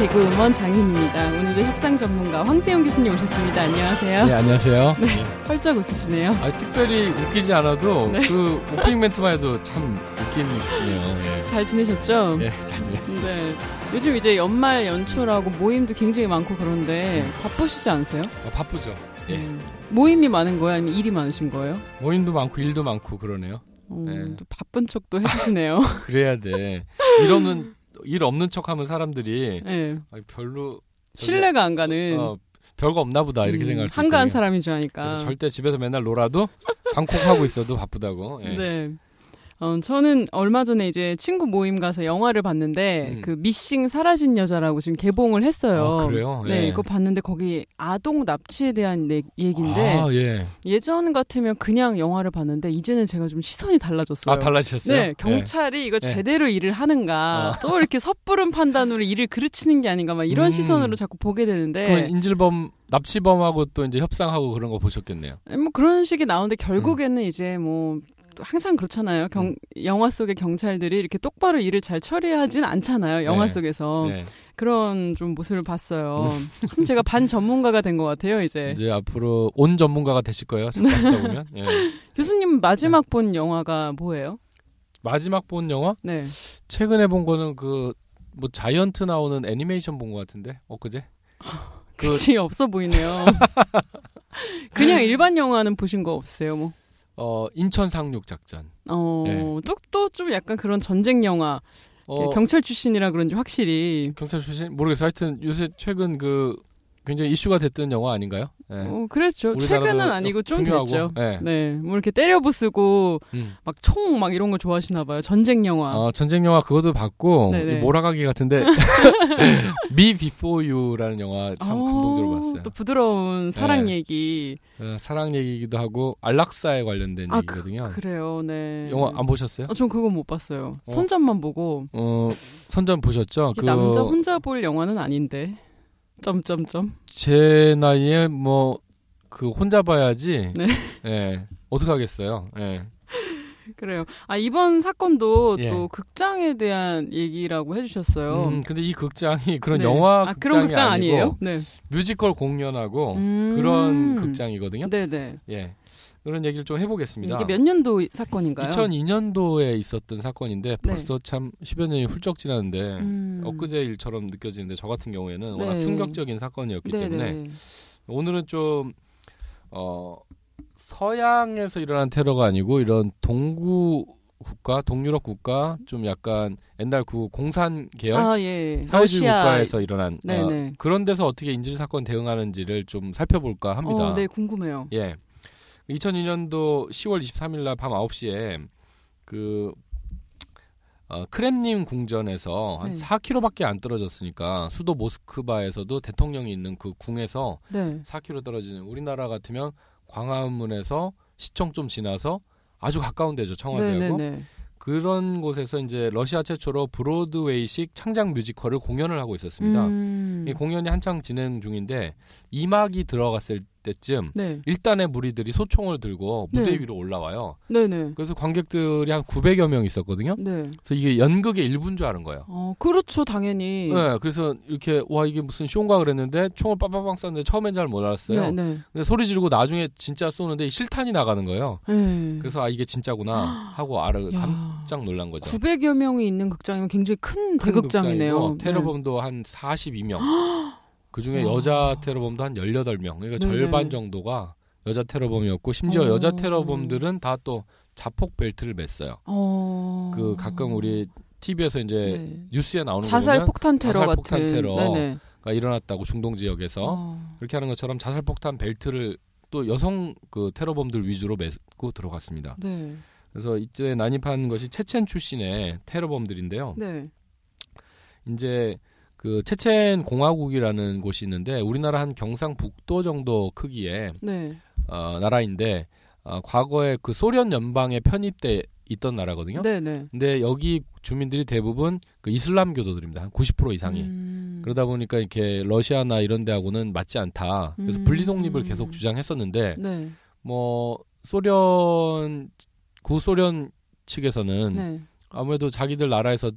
개그 우먼 장윤입니다. 오늘도 협상 전문가 황세용 교수님 오셨습니다. 안녕하세요. 네, 안녕하세요. 네, 펄쩍 웃으시네요. 아, 특별히 웃기지 않아도 네. 그 오프닝 멘트만 해도 참 웃기네요. 잘 지내셨죠? 예, 예, 잘 지냈습니다. 네. 요즘 이제 연말 연초라고 모임도 굉장히 많고 그런데 바쁘시지 않으세요? 아, 바쁘죠. 예. 음, 모임이 많은 거예요? 아니면 일이 많으신 거예요? 모임도 많고 일도 많고 그러네요. 어, 네. 또 바쁜 척도 해주시네요. 그래야 돼. 일 없는 일 없는 척하면 사람들이 네. 아, 별로 신뢰가 안 가는 어, 별거 없나 보다 이렇게 음, 생각할 수 한가한 있거든요. 사람인 줄 아니까. 그래서 절대 집에서 맨날 놀아도 방콕 하고 있어도 바쁘다고. 예. 네. 어, 저는 얼마 전에 이제 친구 모임 가서 영화를 봤는데 음. 그 미싱 사라진 여자라고 지금 개봉을 했어요. 아, 그래요? 네, 예. 이거 봤는데 거기 아동 납치에 대한 내- 얘기인데 아, 예. 예전 같으면 그냥 영화를 봤는데 이제는 제가 좀 시선이 달라졌어요. 아, 달라지셨어요? 네, 경찰이 이거 네. 제대로 일을 하는가, 어. 또 이렇게 섣부른 판단으로 일을 그르치는 게 아닌가, 막 이런 음. 시선으로 자꾸 보게 되는데, 인질범 납치범하고 또 이제 협상하고 그런 거 보셨겠네요. 뭐 그런 식이 나오는데 음. 결국에는 이제 뭐 또 항상 그렇잖아요. 경, 영화 속의 경찰들이 이렇게 똑바로 일을 잘 처리하진 않잖아요. 영화 네. 속에서 네. 그런 좀 모습을 봤어요. 참 제가 반 전문가가 된 것 같아요. 이제 이제 앞으로 온 전문가가 되실 거예요. 자꾸 하시다 보면. 예. 교수님 마지막 네. 본 영화가 뭐예요? 마지막 본 영화? 네. 최근에 본 거는 그 뭐 자이언트 나오는 애니메이션 본 것 같은데 엊그제 그- 그치 없어 보이네요. 그냥 일반 영화는 보신 거 없으세요? 뭐. 어 인천 상륙 작전. 어, 네. 또, 또좀 약간 그런 전쟁 영화. 어, 경찰 출신이라 그런지 확실히. 경찰 출신 모르겠어요. 하여튼 요새 최근 그 굉장히 이슈가 됐던 영화 아닌가요? 예. 어. 우리나라도 최근은 아니고 좀 중요하고, 됐죠. 예. 네. 뭐 이렇게 때려 부수고, 음. 막총막 이런 거 좋아하시나 봐요. 전쟁 영화. 어, 전쟁 영화 그것도 봤고 네네. 이 몰아가기 같은데 Me Before You라는 영화 참 어, 감동적으로 봤어요. 또 부드러운 사랑 네. 얘기. 어, 사랑 얘기기도 하고 안락사에 관련된 아, 얘기거든요. 그 래요, 네. 영화 안 보셨어요? 어, 전 그거 못 봤어요. 어? 선전만 보고. 어 선전 보셨죠? 이게 남자 혼자 볼 영화는 아닌데. 점점점. 제 나이에 뭐 그 혼자 봐야지. 네. 예. 어떻게 하겠어요? 예. 그래요. 아, 이번 사건도 예. 또 극장에 대한 얘기라고 해주셨어요. 음, 근데 이 극장이 그런 네. 영화 아, 극장이 그런 극장 아니고 아니에요? 네. 뮤지컬 공연하고 음. 그런 극장이거든요. 네네. 예. 그런 얘기를 좀 해보겠습니다. 이게 몇 년도 사건인가요? 2002년도에 있었던 사건인데 벌써 참 10여 년이 훌쩍 지났는데 네. 음. 엊그제 일처럼 느껴지는데 저 같은 경우에는 네. 워낙 충격적인 사건이었기 네네. 때문에 오늘은 좀 어, 서양에서 일어난 테러가 아니고 이런 동구 국가, 동유럽 국가 좀 약간 옛날 그 공산 계열 아, 예. 사회주의 러시아. 국가에서 일어난 어. 그런 데서 어떻게 인질 사건 대응하는지를 좀 살펴볼까 합니다. 어, 네, 궁금해요. 예. 2002년도 10월 23일 날 밤 9시에 그 어, 크렘린 궁전에서 한 네. 4km밖에 안 떨어졌으니까 수도 모스크바에서도 대통령이 있는 그 궁에서 네. 4km 떨어지는 우리나라 같으면 광화문에서 시청 좀 지나서 아주 가까운 데죠 청와대하고 네네네. 그런 곳에서 이제 러시아 최초로 브로드웨이식 창작 뮤지컬을 공연을 하고 있었습니다. 음. 이 공연이 한창 진행 중인데 2막이 들어갔을 때쯤 네. 일단의 무리들이 소총을 들고 무대 네. 위로 올라와요. 네네. 그래서 관객들이 한 900여 명 있었거든요. 네. 그래서 이게 연극의 일부인 줄 아는 거예요. 어, 그렇죠, 당연히. 네, 그래서 이렇게 와 이게 무슨 쇼인가 그랬는데 총을 빠빠빵 쐈는데 처음엔 잘 못 알았어요. 네, 네. 근데 소리 지르고 나중에 진짜 쏘는데 이 실탄이 나가는 거예요. 네. 그래서 아 이게 진짜구나 하고 알아 야, 깜짝 놀란 거죠. 900여 명이 있는 극장이면 굉장히 큰 큰 대극장이네요. 극장이고 테러범도 한 42명. 그 중에 와. 여자 테러범도 한 18명. 그러니까 네네. 절반 정도가 여자 테러범이었고 심지어 어. 여자 테러범들은 다 또 자폭 벨트를 맸어요. 어. 그 가끔 우리 TV에서 이제 네. 뉴스에 나오는 거 자살 폭탄 테러 자살 같은. 폭탄 테러. 네네. 가 일어났다고 중동 지역에서 어. 그렇게 하는 것처럼 자살 폭탄 벨트를 또 여성 그 테러범들 위주로 메고 들어갔습니다. 네. 그래서 이때 난입한 것이 체첸 출신의 테러범들인데요. 네. 이제 그 체첸 공화국이라는 곳이 있는데 우리나라 한 경상북도 정도 크기의 네. 어, 나라인데 어, 과거에 그 소련 연방에 편입돼 있던 나라거든요. 네네. 근데 여기 주민들이 대부분 그 이슬람 교도들입니다. 한 90% 이상이. 음. 그러다 보니까 이렇게 러시아나 이런 데하고는 맞지 않다. 그래서 음. 분리 독립을 계속 주장했었는데 네. 뭐 소련 구소련 측에서는 네. 아무래도 자기들 나라에서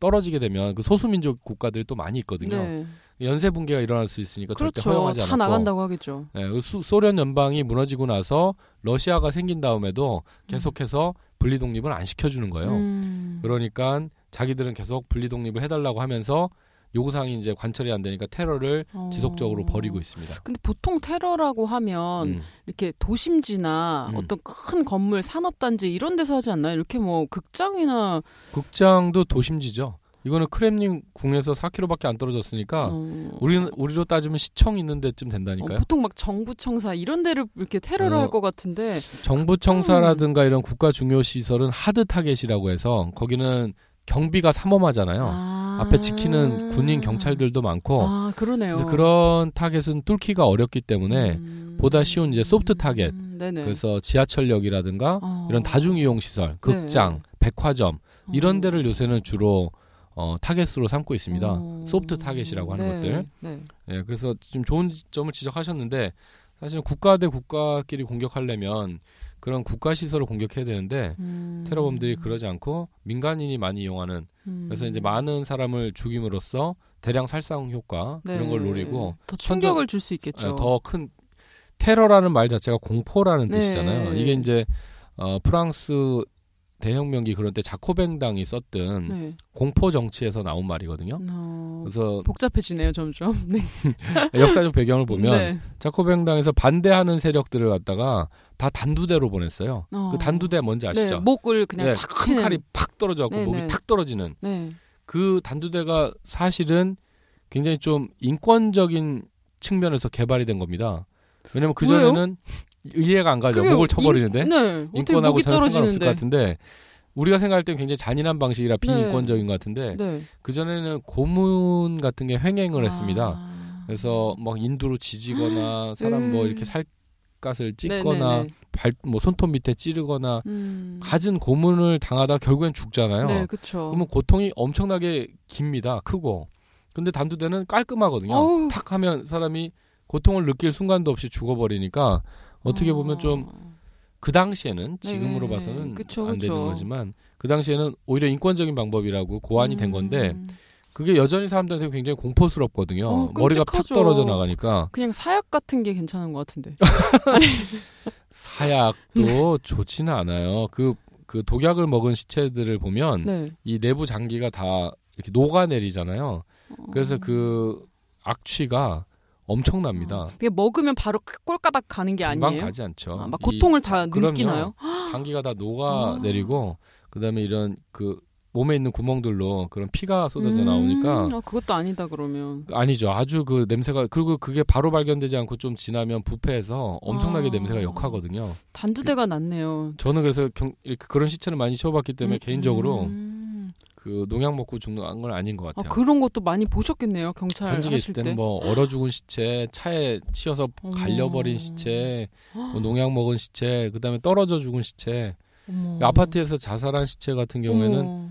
떨어지게 되면 그 소수민족 국가들이 또 많이 있거든요. 네. 연쇄 붕괴가 일어날 수 있으니까 절대 그렇죠. 허용하지 다 않았고. 나간다고 하겠죠. 예, 그 수- 소련 연방이 무너지고 나서 러시아가 생긴 다음에도 계속해서 분리 독립을 안 시켜주는 거예요. 음. 그러니까 자기들은 계속 분리 독립을 해달라고 하면서 요구사항이 이제 관철이 안 되니까 테러를 어. 지속적으로 벌이고 있습니다. 근데 보통 테러라고 하면 음. 이렇게 도심지나 음. 어떤 큰 건물, 산업단지 이런 데서 하지 않나요? 이렇게 뭐 극장이나 극장도 도심지죠. 이거는 크렘린 궁에서 4km밖에 안 떨어졌으니까 어, 우리는 우리로 따지면 시청 있는 데쯤 어, 된다니까요. 보통 막 정부 청사 이런 데를 이렇게 테러를 어, 할것 같은데 정부 청사라든가 이런 국가 중요 시설은 하드 타겟이라고 해서 거기는 경비가 삼엄하잖아요. 아. 앞에 지키는 군인 경찰들도 많고 아 그러네요. 그런 타겟은 뚫기가 어렵기 때문에 음. 보다 쉬운 이제 soft target. 음, 네네. 그래서 지하철역이라든가 어. 이런 다중이용 시설, 극장, 네. 백화점 이런 어. 데를 요새는 주로 어, 타겟으로 삼고 있습니다. 어. soft target이라고 하는 네, 것들. 네. 예, 그래서 좀 좋은 점을 지적하셨는데 사실은 국가 대 국가끼리 공격하려면 그런 국가 시설을 공격해야 되는데 음. 테러범들이 그러지 않고 민간인이 많이 이용하는 음. 그래서 이제 많은 사람을 죽임으로써 대량 살상 효과 네. 이런 걸 노리고 더 충격을 줄 수 있겠죠. 더 큰 테러라는 말 자체가 공포라는 네. 뜻이잖아요. 이게 이제 어, 프랑스 대혁명기 그런 때 자코뱅당이 썼던 네. 공포 정치에서 나온 말이거든요. 어, 그래서 복잡해지네요 점점. 네. 역사적 배경을 보면 네. 자코뱅당에서 반대하는 세력들을 갖다가 다 단두대로 보냈어요. 어. 그 단두대 뭔지 네, 아시죠? 목을 그냥 네, 탁큰 치는. 칼이 팍 떨어져갖고 네, 목이 네. 탁 떨어지는 네. 그 단두대가 사실은 굉장히 좀 인권적인 측면에서 개발이 된 겁니다. 왜냐면 그? 전에는 이해가 안 가죠. 목을 쳐버리는데 인, 네. 인권하고 전혀 상관없을. 것 같은데 우리가 생각할 때는 굉장히 잔인한 방식이라 비인권적인 것 같은데 네. 그 전에는 고문 같은 게 횡행을 했습니다. 아. 그래서 막 인두로 지지거나 사람 뭐 음. 이렇게 살갗을 네, 찢거나 네, 네. 발뭐 손톱 밑에 찌르거나 음. 갖은 고문을 당하다 결국엔 죽잖아요. 네, 그렇죠. 그러면 고통이 엄청나게 깁니다. 크고. 근데 단두대는 깔끔하거든요. 어우. 탁 하면 사람이 고통을 느낄 순간도 없이 죽어버리니까 어떻게 보면 좀 그 당시에는 지금으로 네, 봐서는 그쵸, 안 되는 그쵸. 거지만 그 당시에는 오히려 인권적인 방법이라고 고안이 된 건데 음. 그게 여전히 사람들한테 굉장히 공포스럽거든요. 어, 머리가 팍. 떨어져 나가니까 그냥 사약 같은 게 괜찮은 것 같은데. 사약도 좋지는 않아요. 그, 그 독약을 먹은 시체들을 보면 네. 이 내부 장기가 다 이렇게 녹아내리잖아요. 그래서 그 악취가 엄청납니다. 이게 먹으면 바로 그 꼴까닥 가는 게 아니에요? 가지 않죠. 아, 막이 고통을 다 그럼요. 느끼나요? 장기가 다 녹아 내리고 그다음에 이런 그 몸에 있는 구멍들로 그런 피가 쏟아져 음, 나오니까 아, 그것도 아니다 그러면. 아니죠. 아주 그 냄새가 그리고 그게 바로 발견되지 않고 좀 지나면 부패해서 엄청나게 아. 냄새가 역하거든요. 단두대가 낫네요. 저는 그래서 경, 이렇게 그런 시체를 많이 치워봤기 때문에 음, 개인적으로 음. 그 농약 먹고 죽는 건 아닌 것 아, 같아요. 그런 것도 많이 보셨겠네요 경찰 현직에 있을 때는 때. 뭐 얼어 죽은 시체, 차에 치여서. 갈려버린 시체, 뭐 농약 먹은 시체, 그다음에 떨어져 죽은 시체, 어머. 아파트에서 자살한 시체 같은 경우에는 어머.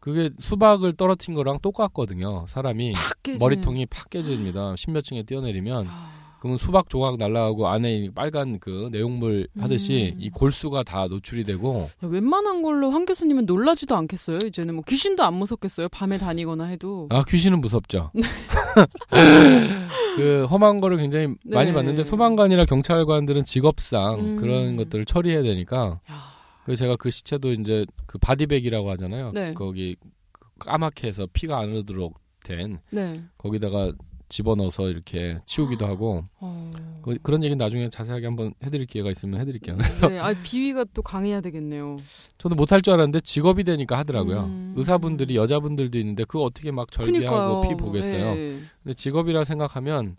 그게 수박을 떨어뜨린 거랑 똑같거든요. 사람이 팍. 머리통이 팍 깨집니다. 십몇 층에 뛰어내리면 아, 그러면 수박 조각 날라가고 안에 이 빨간 그 내용물 하듯이 음. 이 골수가 다 노출이 되고 야, 웬만한 걸로 황 교수님은 놀라지도 않겠어요. 이제는 뭐 귀신도 안 무섭겠어요. 밤에 다니거나 해도. 아 귀신은 무섭죠. 그 험한 거를 굉장히 많이 네. 봤는데 소방관이나 경찰관들은 직업상 음. 그런 것들을 처리해야 되니까 야, 그래서 제가 그 시체도 이제 그 body bag이라고 하잖아요. 네. 거기 까맣게 해서 피가 안 흐르도록 된 네. 거기다가 집어넣어서 이렇게 치우기도 하고 어. 그, 런 얘기는 나중에 자세하게 한번 해드릴 기회가 있으면 해드릴게요. 그래서 네, 아 비위가 또 강해야 되겠네요. 저도 못할 줄 알았는데 직업이 되니까 하더라고요. 음. 의사분들이 여자분들도 있는데 그거 어떻게 막 절개하고 그니까요. 피 보겠어요. 네. 근데 직업이라 생각하면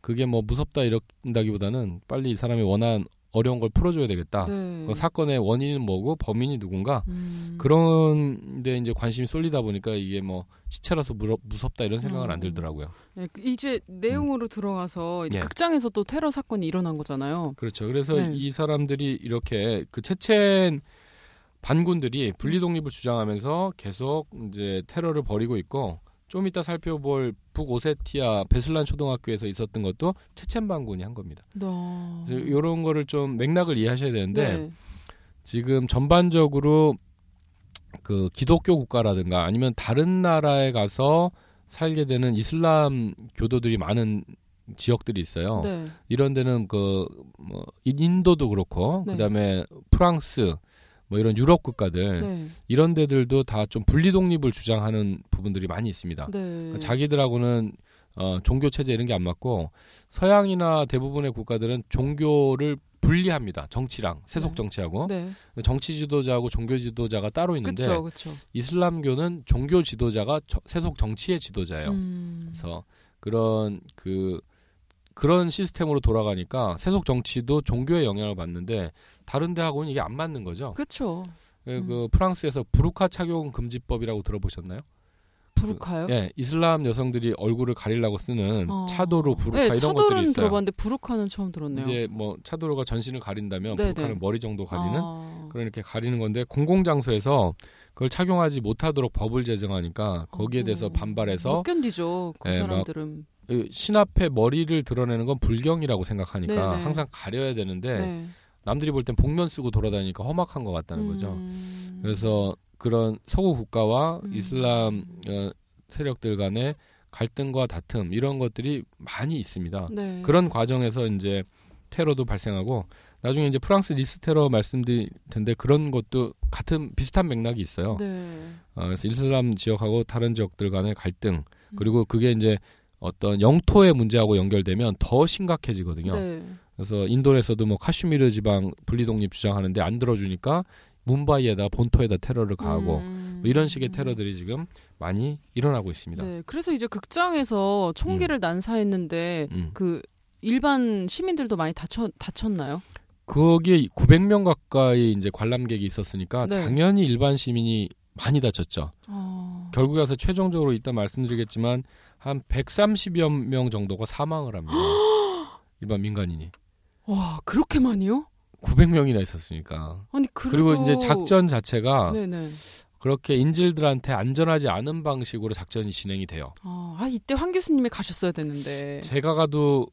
그게 뭐 무섭다 이런다기보다는 빨리 이 사람이 원한 어려운 걸 풀어줘야 되겠다. 네. 그 사건의 원인은 뭐고 범인이 누군가 음. 그런데 이제 관심이 쏠리다 보니까 이게 뭐 시체라서 무섭다 이런 생각은 안 어. 들더라고요. 네, 그 이제 내용으로 들어가서 이제 예. 극장에서 또 테러 사건이 일어난 거잖아요. 그렇죠. 그래서 네. 이 사람들이 이렇게 그 체첸 반군들이 분리 독립을 주장하면서 계속 이제 테러를 벌이고 있고 좀 이따 살펴볼 북오세티아 베슬란 초등학교에서 있었던 것도 체첸 반군이 한 겁니다. 너... 이런 거를 좀 맥락을 이해하셔야 되는데 네. 지금 전반적으로 그 기독교 국가라든가 아니면 다른 나라에 가서 살게 되는 이슬람 교도들이 많은 지역들이 있어요. 네. 이런 데는 그 뭐 인도도 그렇고 네. 그다음에 프랑스 뭐 이런 유럽 국가들 네. 이런 데들도 다 좀 분리 독립을 주장하는 부분들이 많이 있습니다. 네. 그러니까 자기들하고는 어, 종교 체제 이런 게 안 맞고 서양이나 대부분의 국가들은 종교를 분리합니다. 정치랑 세속 네. 정치하고 네. 정치 지도자하고 종교 지도자가 따로 있는데 그렇죠. 그렇죠. 이슬람교는 종교 지도자가 저- 세속 정치의 지도자예요. 음. 그래서 그런 그 그런 시스템으로 돌아가니까 세속 정치도 종교의 영향을 받는데 다른 데하고는 이게 안 맞는 거죠. 그렇죠. 그, 음. 그 프랑스에서 부르카 착용 금지법이라고 들어보셨나요? 부르카요? 예, 이슬람 여성들이 얼굴을 가리려고 쓰는 어. 차도로 부르카 네, 이런 것들이 차도는 있어요. 들어봤는데 부르카는 처음 들었네요. 이제 뭐 차도로가 전신을 가린다면 네네. 부르카는 머리 정도 가리는 아. 그런 이렇게 가리는 건데 공공 장소에서 그걸 착용하지 못하도록 법을 제정하니까 거기에 대해서 어. 반발해서 못 견디죠. 그 네, 막 사람들은. 그신 앞에 머리를 드러내는 건 불경이라고 생각하니까 네네. 항상 가려야 되는데 네. 남들이 볼 땐 복면 쓰고 돌아다니니까 험악한 것 같다는 거죠. 음. 그래서 그런 서구 국가와 음. 이슬람 어, 세력들 간의 갈등과 다툼 이런 것들이 많이 있습니다. 네. 그런 과정에서 이제 테러도 발생하고 나중에 이제 프랑스 니스 테러 말씀드릴 텐데 그런 것도 같은 비슷한 맥락이 있어요. 네. 어, 그래서 이슬람 지역하고 다른 지역들 간의 갈등 음. 그리고 그게 이제 어떤 영토의 문제하고 연결되면 더 심각해지거든요. 네. 그래서 인도에서도 뭐 카슈미르 지방 분리독립 주장하는데 안 들어주니까 뭄바이에다 본토에다 테러를 가하고 음. 뭐 이런 식의 테러들이 지금 많이 일어나고 있습니다. 네. 그래서 이제 극장에서 총기를 난사했는데 음. 그 일반 시민들도 많이 다쳤 다쳤나요? 거기에 900명 가까이 이제 관람객이 있었으니까 네. 당연히 일반 시민이 많이 다쳤죠. 어. 결국에 가서 최종적으로 이따 말씀드리겠지만 한 130여 명 정도가 사망을 합니다. 일반 민간인이. 와 그렇게 많이요? 900명이나 있었으니까. 아니 그래도 그리고 이제 작전 자체가 네네. 그렇게 인질들한테 안전하지 않은 방식으로 작전이 진행이 돼요. 아, 아, 이때 황 교수님이 가셨어야 되는데. 제가 가도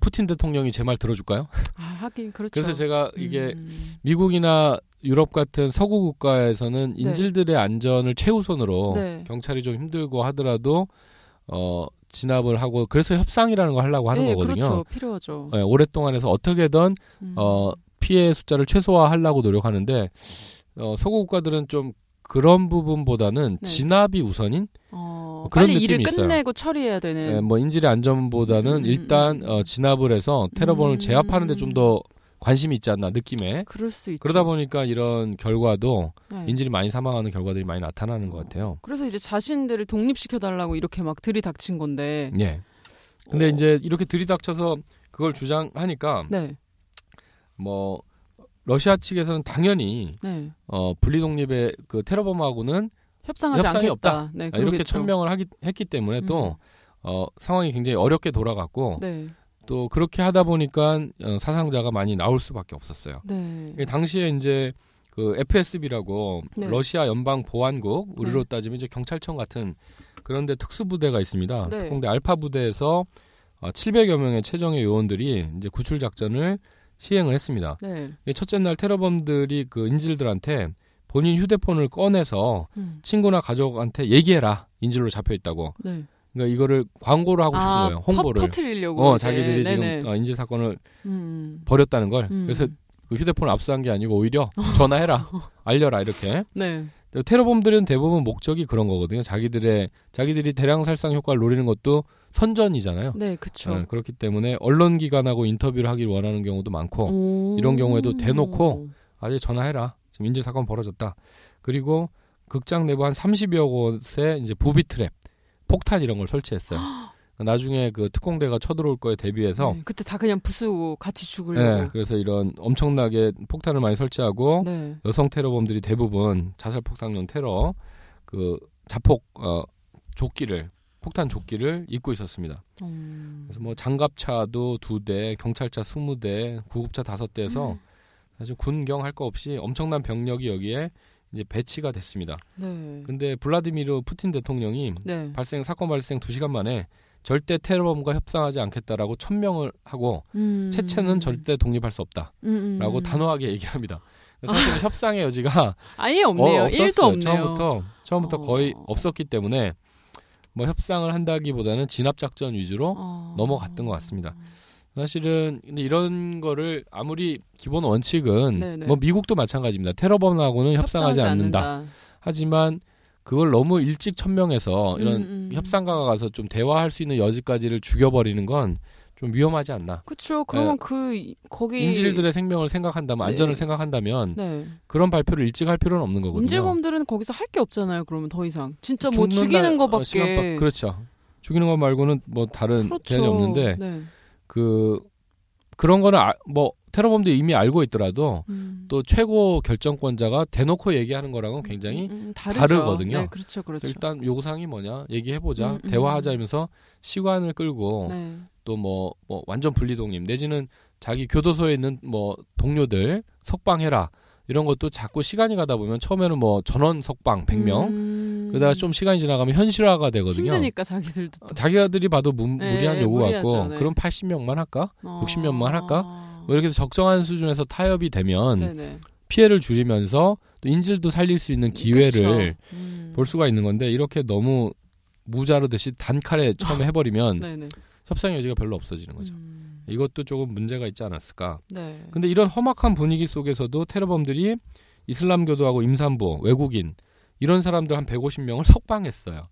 푸틴 대통령이 제 말 들어줄까요? 아 하긴 그렇죠. 그래서 제가 이게 음. 미국이나 유럽 같은 서구 국가에서는 인질들의 안전을 최우선으로 네. 경찰이 좀 힘들고 하더라도 어 진압을 하고 그래서 협상이라는 걸 하려고 하는 네, 거거든요. 그렇죠. 필요하죠. 예, 오랫동안 해서 어떻게든 음. 어 피해 숫자를 최소화하려고 노력하는데 어 서구 국가들은 좀 그런 부분보다는 네. 진압이 우선인 어, 그런 빨리 일을 느낌이 있어요. 끝내고 처리해야 되는. 예, 뭐 인질의 안전보다는 음, 일단 음. 어, 진압을 해서 테러범을 음. 제압하는 데 좀 더 관심이 있지 않나 느낌에 그럴 수 있죠. 그러다 보니까 이런 결과도 네. 인질이 많이 사망하는 결과들이 많이 나타나는 것 같아요. 그래서 이제 자신들을 독립시켜 달라고 이렇게 막 들이닥친 건데. 예. 근데 어, 이제 이렇게 들이닥쳐서 그걸 주장하니까 네, 뭐 러시아 측에서는 당연히 네. 어 분리 독립의 그 테러범하고는 협상하지 협상이 않겠다. 없다. 네, 아, 이렇게. 천명을 하기, 했기 때문에 음. 또 어, 상황이 굉장히 어렵게 돌아갔고 네, 또 그렇게 하다 보니까 어, 사상자가 많이 나올 수밖에 없었어요. 네. 이게 당시에 이제 그 FSB라고 네. 러시아 연방 보안국 우리로 네. 따지면 이제 경찰청 같은 그런데 특수부대가 있습니다. 네. 특공대 알파 부대에서 어, 700여 명의 최정예 요원들이 이제 구출 작전을 시행을 했습니다. 네. 이 첫째 날 테러범들이 그 인질들한테 본인 휴대폰을 꺼내서 음. 친구나 가족한테 얘기해라 인질로 잡혀 있다고. 네. 그러니까 이거를 광고를 하고 싶은 아, 거예요. 홍보를. 퍼, 퍼트리려고. 어. 자기들이 네네. 지금 어, 인질 사건을 음. 벌였다는 걸. 음. 그래서 그 휴대폰을 압수한 게 아니고 오히려 전화해라, 알려라 이렇게. 네. 테러범들은 대부분 목적이 그런 거거든요. 자기들의 자기들이 대량 살상 효과를 노리는 것도 선전이잖아요. 네, 그쵸. 어, 그렇기 때문에 언론 기관하고 인터뷰를 하길 원하는 경우도 많고 오. 이런 경우에도 대놓고 아직 전화해라. 지금 인질 사건 벌어졌다. 그리고 극장 내부 한 30여 곳에 이제 부비 트랩, 폭탄 이런 걸 설치했어요. 나중에 그 특공대가 쳐들어올 거에 대비해서 네, 그때 다 그냥 부수고 같이 네, 죽으려고. 그래서 이런 엄청나게 폭탄을 많이 설치하고 네. 여성 테러범들이 대부분 자살 폭탄용 테러 그 자폭 어, 조끼를 폭탄 조끼를 입고 있었습니다. 음. 그래서 뭐 장갑차도 두 대, 경찰차 20대, 구급차 다섯 대에서 음. 사실 군경 할 거 없이 엄청난 병력이 여기에 이제 배치가 됐습니다. 네. 근데 블라디미르 푸틴 대통령이 네. 발생 사건 발생 2시간 만에 절대 테러범과 협상하지 않겠다라고 천명을 하고 음. 체체는 절대 독립할 수 없다라고 음, 음. 단호하게 얘기합니다. 사실 협상의 여지가 아예 없네요. 어, 1도 없었어요. 처음부터 처음부터 어. 거의 없었기 때문에 뭐 협상을 한다기보다는 진압 작전 위주로 어. 넘어갔던 것 같습니다. 사실은 근데 이런 거를 아무리 기본 원칙은 네네. 뭐 미국도 마찬가지입니다. 테러범하고는 협상하지 않는다. 하지만 그걸 너무 일찍 천명해서 이런 음, 음. 협상가가 가서 좀 대화할 수 있는 여지까지를 죽여버리는 건 좀 위험하지 않나. 그렇죠. 그러면 그 이- 거기 인질들의 생명을 생각한다면 네. 안전을 생각한다면 네. 그런 발표를 일찍 할 필요는 없는 거거든요. 인질범들은 거기서 할 게 없잖아요. 그러면 더 이상 진짜 뭐 죽이는 날, 어, 거밖에 시간밖- 그렇죠. 죽이는 것 말고는 뭐 다른 그렇죠. 없는데 네. 그 그런 거는 아, 뭐 테러범들이 이미 알고 있더라도 음. 또 최고 결정권자가 대놓고 얘기하는 거랑은 굉장히 음, 음, 다르죠. 다르거든요. 네, 그렇죠, 그렇죠. 일단 요구사항이 뭐냐 얘기해 보자 음, 음. 대화하자면서 시간을 끌고 네. 또뭐 뭐 완전 분리독립 내지는 자기 교도소에 있는 뭐 동료들 석방해라 이런 것도 자꾸 시간이 가다 보면 처음에는 뭐 전원 석방 100명 음. 그러다가 좀 시간이 지나가면 현실화가 되거든요. 힘드니까 자기들도 또. 자기들이 봐도 무, 네, 무리한 요구 같고 네. 그럼 80명만 할까? 어. 60년만 할까? 뭐 이렇게 해서 적정한 수준에서 타협이 되면 네네. 피해를 줄이면서 또 인질도 살릴 수 있는 기회를. 음. 볼 수가 있는 건데 이렇게 너무 무자르듯이 단칼에 처음에 해버리면 네네. 협상 여지가 별로 없어지는 거죠. 음. 이것도 조금 문제가 있지 않았을까. 네. 근데 이런 험악한 분위기 속에서도 테러범들이 이슬람교도하고 임산부, 외국인 이런 사람들 한 150명을 석방했어요.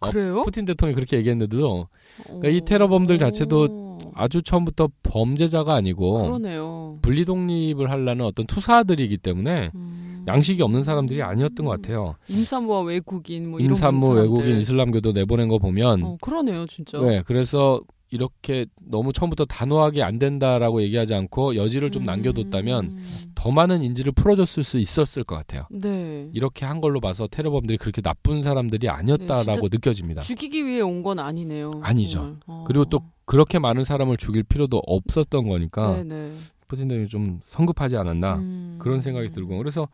그래요? 푸틴 대통령이 그렇게 얘기했는데도 그러니까 이 어. 테러범들 자체도 오. 아주 처음부터 범죄자가 아니고 그러네요. 분리 독립을 하려는 어떤 투사들이기 때문에 음. 양식이 없는 사람들이 아니었던 것 같아요. 임산부와 외국인 뭐 이런 임산부, 사람들. 외국인, 이슬람교도 내보낸 거 보면 어, 그러네요, 진짜. 네, 그래서 이렇게 너무 처음부터 단호하게 안 된다라고 얘기하지 않고 여지를 좀 음. 남겨뒀다면 더 많은 인지를 풀어줬을 수 있었을 것 같아요. 네. 이렇게 한 걸로 봐서 테러범들이 그렇게 나쁜 사람들이 아니었다라고 네, 느껴집니다. 죽이기 위해 온 건 아니네요. 아니죠. 어. 그리고 또 그렇게 많은 사람을 죽일 필요도 없었던 거니까 네네. 푸틴 대통령이 좀 성급하지 않았나 음. 그런 생각이 들고 그래서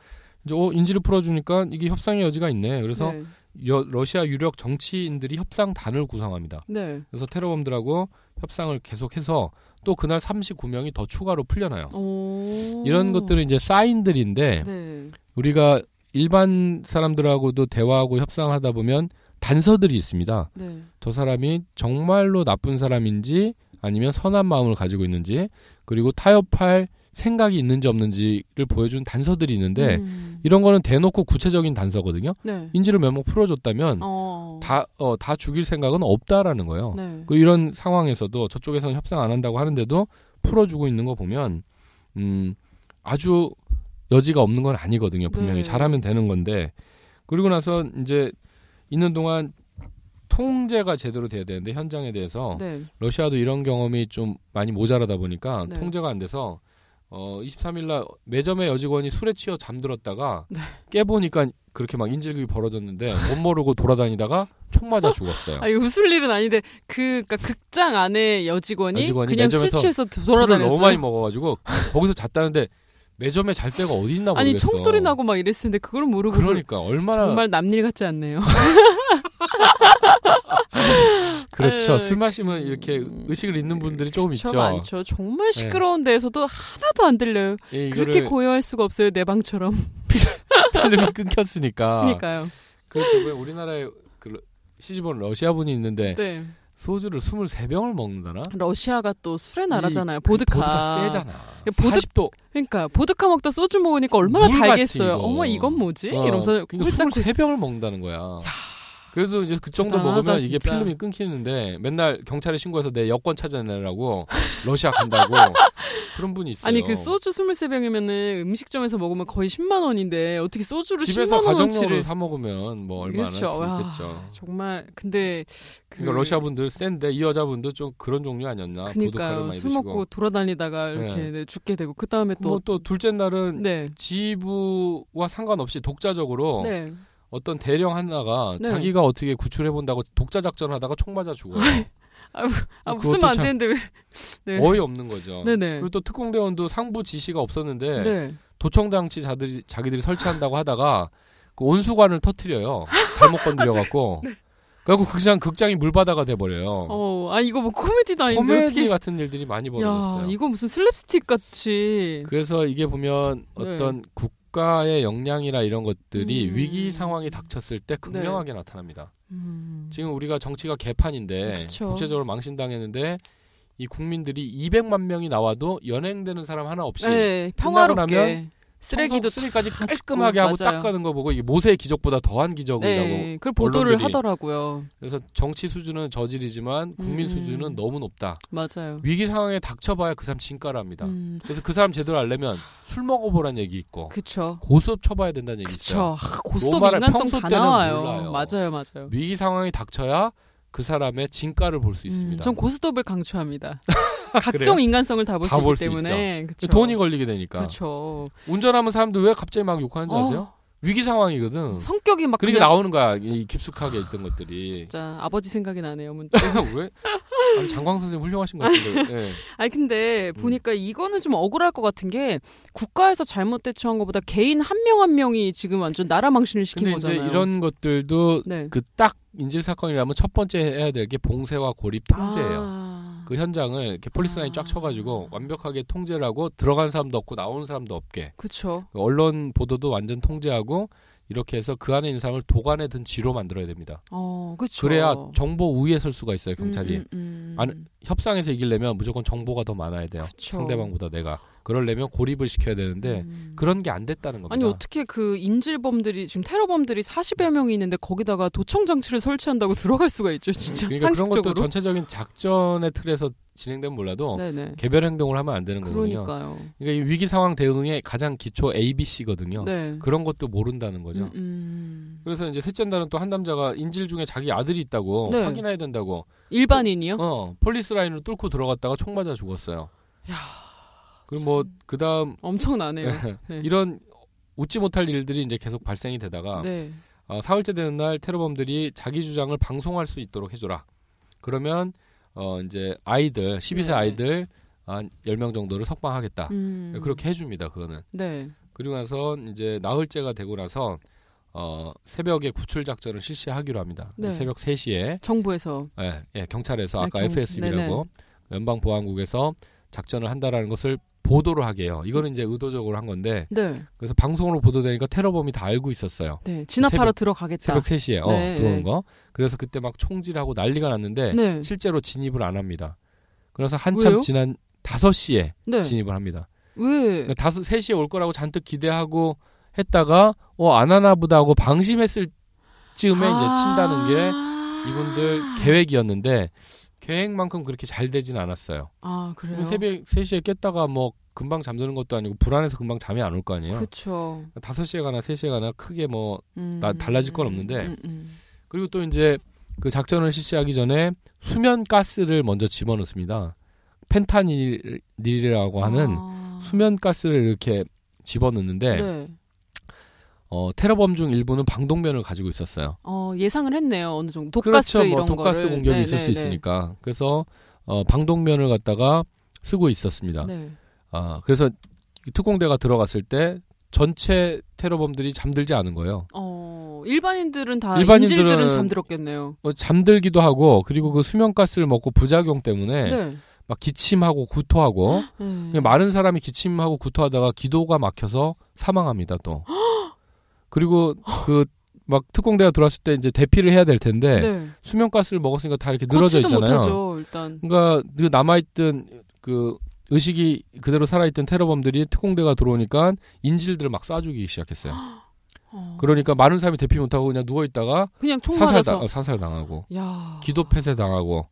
이제 어, 인지를 풀어주니까 이게 협상의 여지가 있네. 그래서 네. 여- 러시아 유력 정치인들이 협상단을 구성합니다. 네. 그래서 테러범들하고 협상을 계속해서 또 그날 39명이 더 추가로 풀려나요. 오. 이런 것들은 이제 사인들인데 네. 우리가 일반 사람들하고도 대화하고 협상하다 보면 단서들이 있습니다. 네. 저 사람이 정말로 나쁜 사람인지 아니면 선한 마음을 가지고 있는지 그리고 타협할 생각이 있는지 없는지를 보여준 단서들이 있는데 음. 이런 거는 대놓고 구체적인 단서거든요. 네. 인지를 몇명 풀어줬다면 어. 다, 어, 다 죽일 생각은 없다라는 거예요. 네. 그 이런 상황에서도 저쪽에서는 협상 안 한다고 하는데도 풀어주고 있는 거 보면 음 아주 여지가 없는 건 아니거든요. 분명히 네. 잘하면 되는 건데 그리고 나서 이제 있는 동안 통제가 제대로 돼야 되는데 현장에 대해서 네. 러시아도 이런 경험이 좀 많이 모자라다 보니까 네. 통제가 안 돼서 어 23일 날 매점의 여직원이 술에 취해 잠들었다가 네. 깨보니까 그렇게 막 인질극이 벌어졌는데 못 모르고 돌아다니다가 총 맞아 죽었어요. 아, 이거 웃을 일은 아닌데 그 그러니까 극장 안에 여직원이, 여직원이 그냥 술 취해서 돌아다녔어요. 너무 많이 먹어가지고 거기서 잤다는데 매점에 잘 데가 어디 있나 모르겠어. 아니 총소리 나고 막 이랬을 텐데 그걸 모르고 그러니까 얼마나 정말 남일 같지 않네요. 그렇죠. 아유, 술 마시면 이렇게 음, 의식을 잃는 분들이 조금 있죠. 많죠. 정말 시끄러운 데에서도 하나도 안 들려요. 예, 그렇게 고요할 수가 없어요 내 방처럼. 필름이 끊겼으니까. 그러니까요. 그렇죠. 왜 우리나라에 그 러- 시집온 러시아 분이 있는데 네. 소주를 23병을 먹는다나? 러시아가 또 술의 이- 나라잖아요. 그 보드카. 보드카 세잖아. 보드- 40도. 그러니까 보드카 먹다 소주 먹으니까 얼마나 물 같지, 달겠어요. 이거. 어머 이건 뭐지? 어, 이러면서 그러니까 홀짝 23병을 먹는다는 거야. 그래도 이제 그 정도 대단하다, 먹으면 이게 진짜. 필름이 끊기는데 맨날 경찰에 신고해서 내 여권 찾아내라고 러시아 간다고 그런 분이 있어요. 아니 그 소주 23병이면은 음식점에서 먹으면 거의 10만 원인데 어떻게 소주를 집에서 10만 가정용으로 사 먹으면 뭐 얼마나. 와, 좋겠죠. 정말 근데 그 그러니까 러시아 분들 센데 이 여자분도 좀 그런 종류 아니었나? 많이 술. 먹고 돌아다니다가 이렇게 네. 네, 죽게 되고 그 다음에 또뭐또 둘째 날은 네. 지부와 상관없이 독자적으로 네. 어떤 대령 하나가 네. 자기가 어떻게 구출해 본다고 독자 작전 하다가 총 맞아 죽어요. 아 그것도 웃으면 안참 되는데 왜 네. 어이 없는 거죠. 네네. 그리고 또 특공대원도 상부 지시가 없었는데 네. 도청 장치 자들이 자기들이 설치한다고 하다가 그 온수관을 터트려요. 잘못 건드려 갖고. 그러니까 그리고 극장 극장이 물바다가 돼 버려요. 어, 아 이거 뭐 코미디도 아닌데 코미디 어떻게? 같은 일들이 많이 야, 벌어졌어요. 이거 무슨 슬랩스틱 같이. 그래서 이게 보면 네. 어떤 국 가의 역량이라 이런 것들이 음. 위기 상황이 닥쳤을 때 극명하게 나타납니다. 음. 지금 우리가 정치가 개판인데 그쵸. 국제적으로 망신당했는데 이 국민들이 200만 명이 나와도 연행되는 사람 하나 없이 네, 평화롭게 쓰레기도 쓰레기까지 다 깔끔하게 하고 맞아요. 닦아는 거 보고 이게 모세의 기적보다 더한 기적이라고. 네, 그걸 보도를. 하더라고요. 그래서 정치 수준은 저질이지만 국민 음. 수준은 너무 높다. 맞아요. 위기 상황에 닥쳐봐야 그 사람 진가랍니다. 음, 그래서 그 사람 제대로 알려면 술 먹어보란 얘기 있고 그쵸. 고습 쳐봐야 된다는 얘기. 아, 고스톱 로마를 인간성 다 나와요. 몰라요. 맞아요, 맞아요. 위기 상황이 닥쳐야 그 사람의 진가를 볼수 음, 있습니다. 전 고스톱을 강추합니다. 그래요? 각종 인간성을 다 볼 수 있기 수 때문에. 그쵸. 돈이 걸리게 되니까. 그렇죠. 운전하면 사람들 왜 갑자기 막 욕하는지 아세요? 어, 위기 상황이거든. 성격이 막 그냥 나오는 거야. 이 깊숙하게 있던 것들이. 진짜 아버지 생각이 나네요. 문득. 왜? 아니, 장광 선생님 훌륭하신 것 같은데. 예. 아니 근데 음. 보니까 이거는 좀 억울할 것 같은 게 국가에서 잘못 대처한 것보다 개인 한 명한 명이 지금 완전 나라 망신을 시킨 거잖아요. 이런 것들도 네. 그딱 인질 사건이라면 첫 번째 해야 될 게 봉쇄와 고립 통제예요. 아. 그 현장을 이렇게 폴리스 라인 쫙 아. 쳐가지고 완벽하게 통제를 하고 들어간 사람도 없고 나오는 사람도 없게 그쵸. 언론 보도도 완전 통제하고 이렇게 해서 그 안에 있는 사람을 독 안에 든 쥐로 만들어야 됩니다. 어, 그쵸. 그래야 정보 우위에 설 수가 있어요 경찰이. 음, 음, 음. 안- 협상에서 이기려면 무조건 정보가 더 많아야 돼요. 그쵸. 상대방보다 내가. 그러려면 고립을 시켜야 되는데 음. 그런 게 안 됐다는 겁니다. 아니 어떻게 그 인질범들이 지금 테러범들이 40여 명이 있는데 거기다가 도청 장치를 설치한다고 들어갈 수가 있죠, 진짜 그러니까 그런 상식적으로. 것도 전체적인 작전의 틀에서 진행되면 몰라도 네네. 개별 행동을 하면 안 되는 거거든요. 그러니까요. 그러니까 이 위기 상황 대응의 가장 기초 ABC거든요. 네. 그런 것도 모른다는 거죠. 음, 음. 그래서 이제 셋째 날은 또 한 남자가 인질 중에 자기 아들이 있다고 네. 확인해야 된다고 일반인이요? 어 폴리스 라인으로 뚫고 들어갔다가 총 맞아 죽었어요. 야, 그리고 뭐 그다음 엄청나네요. 네. 이런 웃지 못할 일들이 이제 계속 발생이 되다가 네. 어, 사흘째 되는 날 테러범들이 자기 주장을 방송할 수 있도록 해줘라. 그러면 어 이제 아이들 12세 네. 아이들 한 10명 정도를 석방하겠다. 음. 그렇게 해줍니다. 그거는. 네. 그리고 나서 이제 나흘째가 되고 나서 어 새벽에 구출 작전을 실시하기로 합니다. 네. 새벽 3시에 정부에서 예, 예, 경찰에서 네, 아까 경- FSB라고 연방 보안국에서 작전을 한다라는 것을 보도를 하게 해요. 이거는 이제 의도적으로 한 건데 네. 그래서 방송으로 보도되니까 테러범이 다 알고 있었어요. 네. 진압하러 새벽- 들어가겠다. 새벽 3시에 어, 네, 들어오는 네. 거. 그래서 그때 막 총질하고 난리가 났는데 네. 실제로 진입을 안 합니다. 그래서 한참 왜요? 지난 5시에 네. 진입을 합니다. 왜? 그러니까 다섯 3시에 올 거라고 잔뜩 기대하고 했다가 어 안 하나 보다 하고 방심했을 즈음에 아. 이제 친다는 게 이분들 계획이었는데 계획만큼 그렇게 잘 되진 않았어요. 아, 그래요. 새벽 3시에 깼다가 뭐 금방 잠드는 것도 아니고 불안해서 금방 잠이 안 올 거 아니에요. 그렇죠. 5시에 가나 3시에 가나 크게 뭐 음. 나- 달라질 건 없는데 음, 음. 그리고 또 이제 그 작전을 실시하기 전에 수면 가스를 먼저 집어넣습니다. 펜타닐이라고 하는 아. 수면 가스를 이렇게 집어넣는데 네. 어, 테러범 중 일부는 방독면을 가지고 있었어요. 어, 예상을 했네요. 어느 정도. 독가스 그렇죠. 뭐 독가스 거를. 공격이 네, 있을 네, 수 네. 있으니까. 그래서 어, 방독면을 갖다가 쓰고 있었습니다. 네. 아, 그래서 특공대가 들어갔을 때 전체 테러범들이 잠들지 않은 거예요. 어, 일반인들은 다 일반인들은- 인질들은 잠들었겠네요. 어, 잠들기도 하고 그리고 그 수면가스를 먹고 부작용 때문에 네. 막 기침하고 구토하고 네. 그냥 많은 사람이 기침하고 구토하다가 기도가 막혀서 사망합니다 또. 그리고 그 막 특공대가 들어왔을 때 이제 대피를 해야 될 텐데 네. 수면가스를 먹었으니까 다 이렇게 늘어져 있잖아요. 못하죠, 일단. 그러니까 그 남아있던 그 의식이 그대로 살아있던 테러범들이 특공대가 들어오니까 인질들을 막 쏴주기 시작했어요. 어. 그러니까 많은 사람이 대피 못하고 그냥 누워 있다가 그냥 총 사살. 당, 어, 사살 당하고 야. 기도 폐쇄 당하고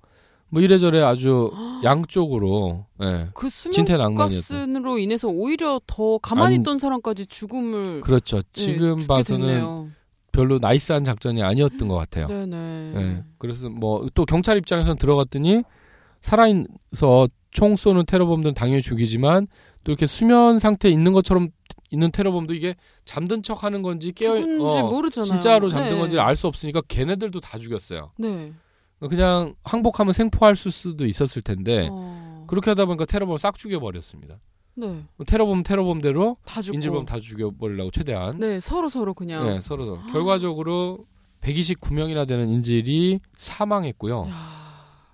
뭐 이래저래 아주 양쪽으로 예. 그. 수면가스로 인해서 오히려 더 가만히 안- 있던 사람까지 죽음을 그렇죠. 네, 지금 죽게 봐서는 됐네요. 별로 나이스한 작전이 아니었던 것 같아요. 네네. 예. 그래서 뭐 또 경찰 입장에서는 들어갔더니 살아있어 총 쏘는 테러범들은 당연히 죽이지만 또 이렇게 수면 상태에 있는 것처럼 있는 테러범도 이게 잠든 척 하는 건지 깨어 죽은지 어, 모르잖아요. 진짜로 잠든 네. 건지 알 수 없으니까 걔네들도 다 죽였어요. 네. 그냥 항복하면 생포할 수도 있었을 텐데 어. 그렇게 하다 보니까 테러범을 싹 죽여버렸습니다. 네. 테러범 테러범대로 다. 인질범 다 죽여버리려고 최대한 네, 서로 서로 그냥. 네, 서로 서로. 결과적으로 129명이나 되는 인질이 사망했고요. 야.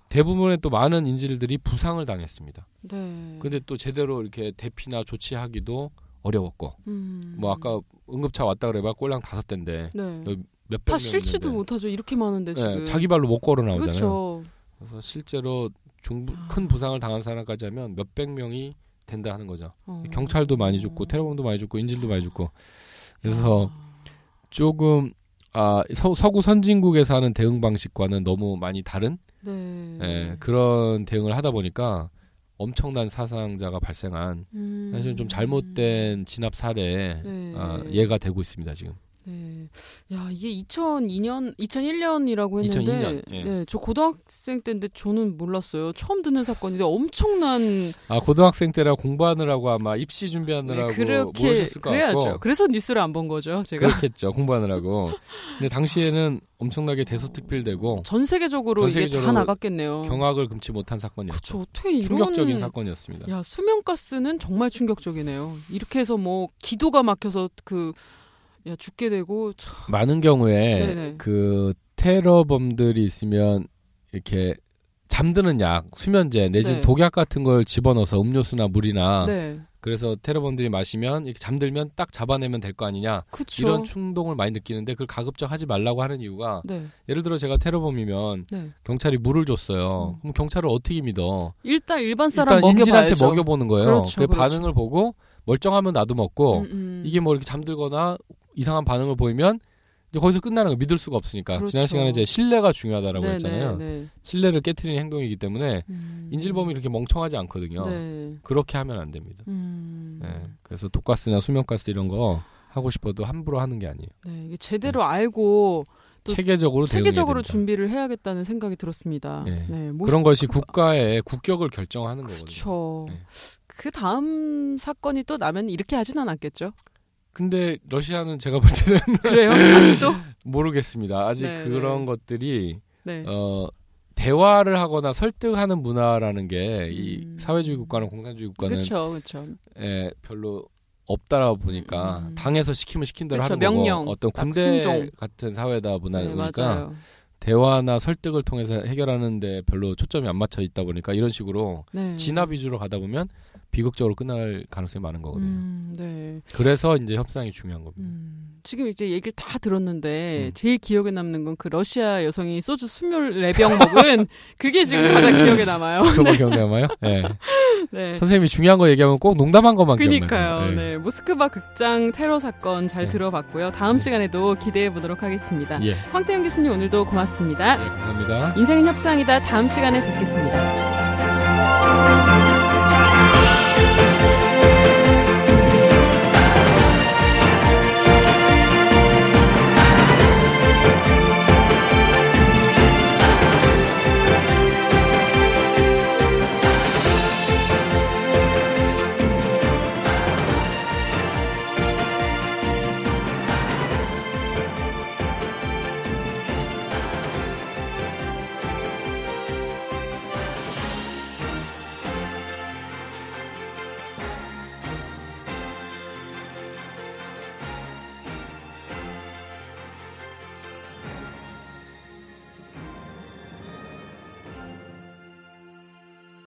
대부분의 또 많은 인질들이 부상을 당했습니다. 네. 근데 또 제대로 이렇게 대피나 조치하기도 어려웠고, 음. 뭐 아까 응급차 왔다 그래봐 꼴랑 다섯 대인데 네. 몇백 실지도. 못하죠. 이렇게 많은데 지금. 네, 자기 발로 못 걸어 나오잖아요. 그렇죠. 그래서 실제로 중, 아. 큰 부상을 당한 사람까지 하면 몇백 명이 된다 하는 거죠. 어. 경찰도 많이 죽고 테러범도 많이 죽고 인질도 많이 죽고 그래서 아. 조금 아 서, 서구 선진국에서 하는 대응 방식과는 너무 많이 다른 네. 예, 그런 대응을 하다 보니까 엄청난 사상자가 발생한 음. 사실은 좀 잘못된 진압 사례 네. 아, 예가 되고 있습니다 지금. 네. 야, 이게 2002년, 2001년이라고 했는데, 2002년, 예. 네, 저 고등학생 때인데 저는 몰랐어요. 처음 듣는 사건인데 엄청난 아 고등학생 때라 공부하느라고 아마 입시 준비하느라고 네, 그렇게 모르셨을 것 그래야죠. 같고 그래서 뉴스를 안 본 거죠, 제가. 그렇겠죠 공부하느라고. 근데 당시에는 엄청나게 대서특필되고 전 세계적으로 전 이게 세계적으로 다 나갔겠네요. 경악을 금치 못한 사건이었죠. 그쵸. 어떻게 이런 충격적인 사건이었습니다. 야, 수면가스는 정말 충격적이네요. 이렇게 해서 뭐 기도가 막혀서 그 야, 죽게 되고 참 많은 경우에 네네. 그 테러범들이 있으면 이렇게 잠드는 약, 수면제 내지는 네. 독약 같은 걸 집어넣어서 음료수나 물이나 네. 그래서 테러범들이 마시면 이렇게 잠들면 딱 잡아내면 될 거 아니냐 그쵸. 이런 충동을 많이 느끼는데 그걸 가급적 하지 말라고 하는 이유가 네. 예를 들어 제가 테러범이면 네. 경찰이 물을 줬어요. 음. 그럼 경찰을 어떻게 믿어? 일단 일반 사람 일단 인질한테. 먹여보는 거예요. 그렇죠, 그 그렇죠. 반응을 보고 멀쩡하면 나도 먹고 음, 음. 이게 뭐 이렇게 잠들거나 이상한 반응을 보이면 이제 거기서 끝나는 거 믿을 수가 없으니까 그렇죠. 지난 시간에 이제 신뢰가 중요하다라고 네, 했잖아요. 네, 네. 신뢰를 깨뜨리는 행동이기 때문에 음. 인질범이 이렇게 멍청하지 않거든요. 네. 그렇게 하면 안 됩니다. 음. 네. 그래서 독가스나 수면가스 이런 거 하고 싶어도 함부로 하는 게 아니에요. 네, 이게 제대로 알고 또 체계적으로 체계적으로. 준비를 해야겠다는 생각이 들었습니다. 네. 네, 그런 것이 국가의 국격을 결정하는 거거든요. 그렇죠. 네. 그 다음 사건이 또 나면 이렇게 하진 않았겠죠? 근데 러시아는 제가 볼 때는 그래요? 아직도? 모르겠습니다. 아직 네, 그런 네. 것들이 네. 어 대화를 하거나 설득하는 문화라는 게이 음. 사회주의 국가나 공산주의 국가는 그렇죠, 그렇죠. 예, 별로 없다라고 보니까 음. 당에서 시키면 시킨 대로 그쵸, 하는 거고 명령, 어떤 딱 군대 순종. 같은 사회다 네, 보니까 맞아요. 대화나 설득을 통해서 해결하는데 별로 초점이 안 맞춰 있다 보니까 이런 식으로 네. 진압 위주로 가다 보면 비극적으로 끝날 가능성이 많은 거거든요. 음, 네. 그래서 이제 협상이 중요한 겁니다. 음, 지금 이제 얘기를 다 들었는데 음. 제일 기억에 남는 건 그 러시아 여성이 소주 스물 네병 먹은 그게 지금 가장 기억에 남아요. 그거만 기억나요? 네. 네. 선생님이 중요한 거 얘기하면 꼭 농담한 것만 그니까요. 기억나요. 네. 모스크바 극장 테러 사건 잘 네. 들어봤고요. 다음 네. 시간에도 기대해 보도록 하겠습니다. 예. 황세영 교수님 오늘도 고맙습니다. 네, 감사합니다. 인생은 협상이다. 다음 시간에 뵙겠습니다.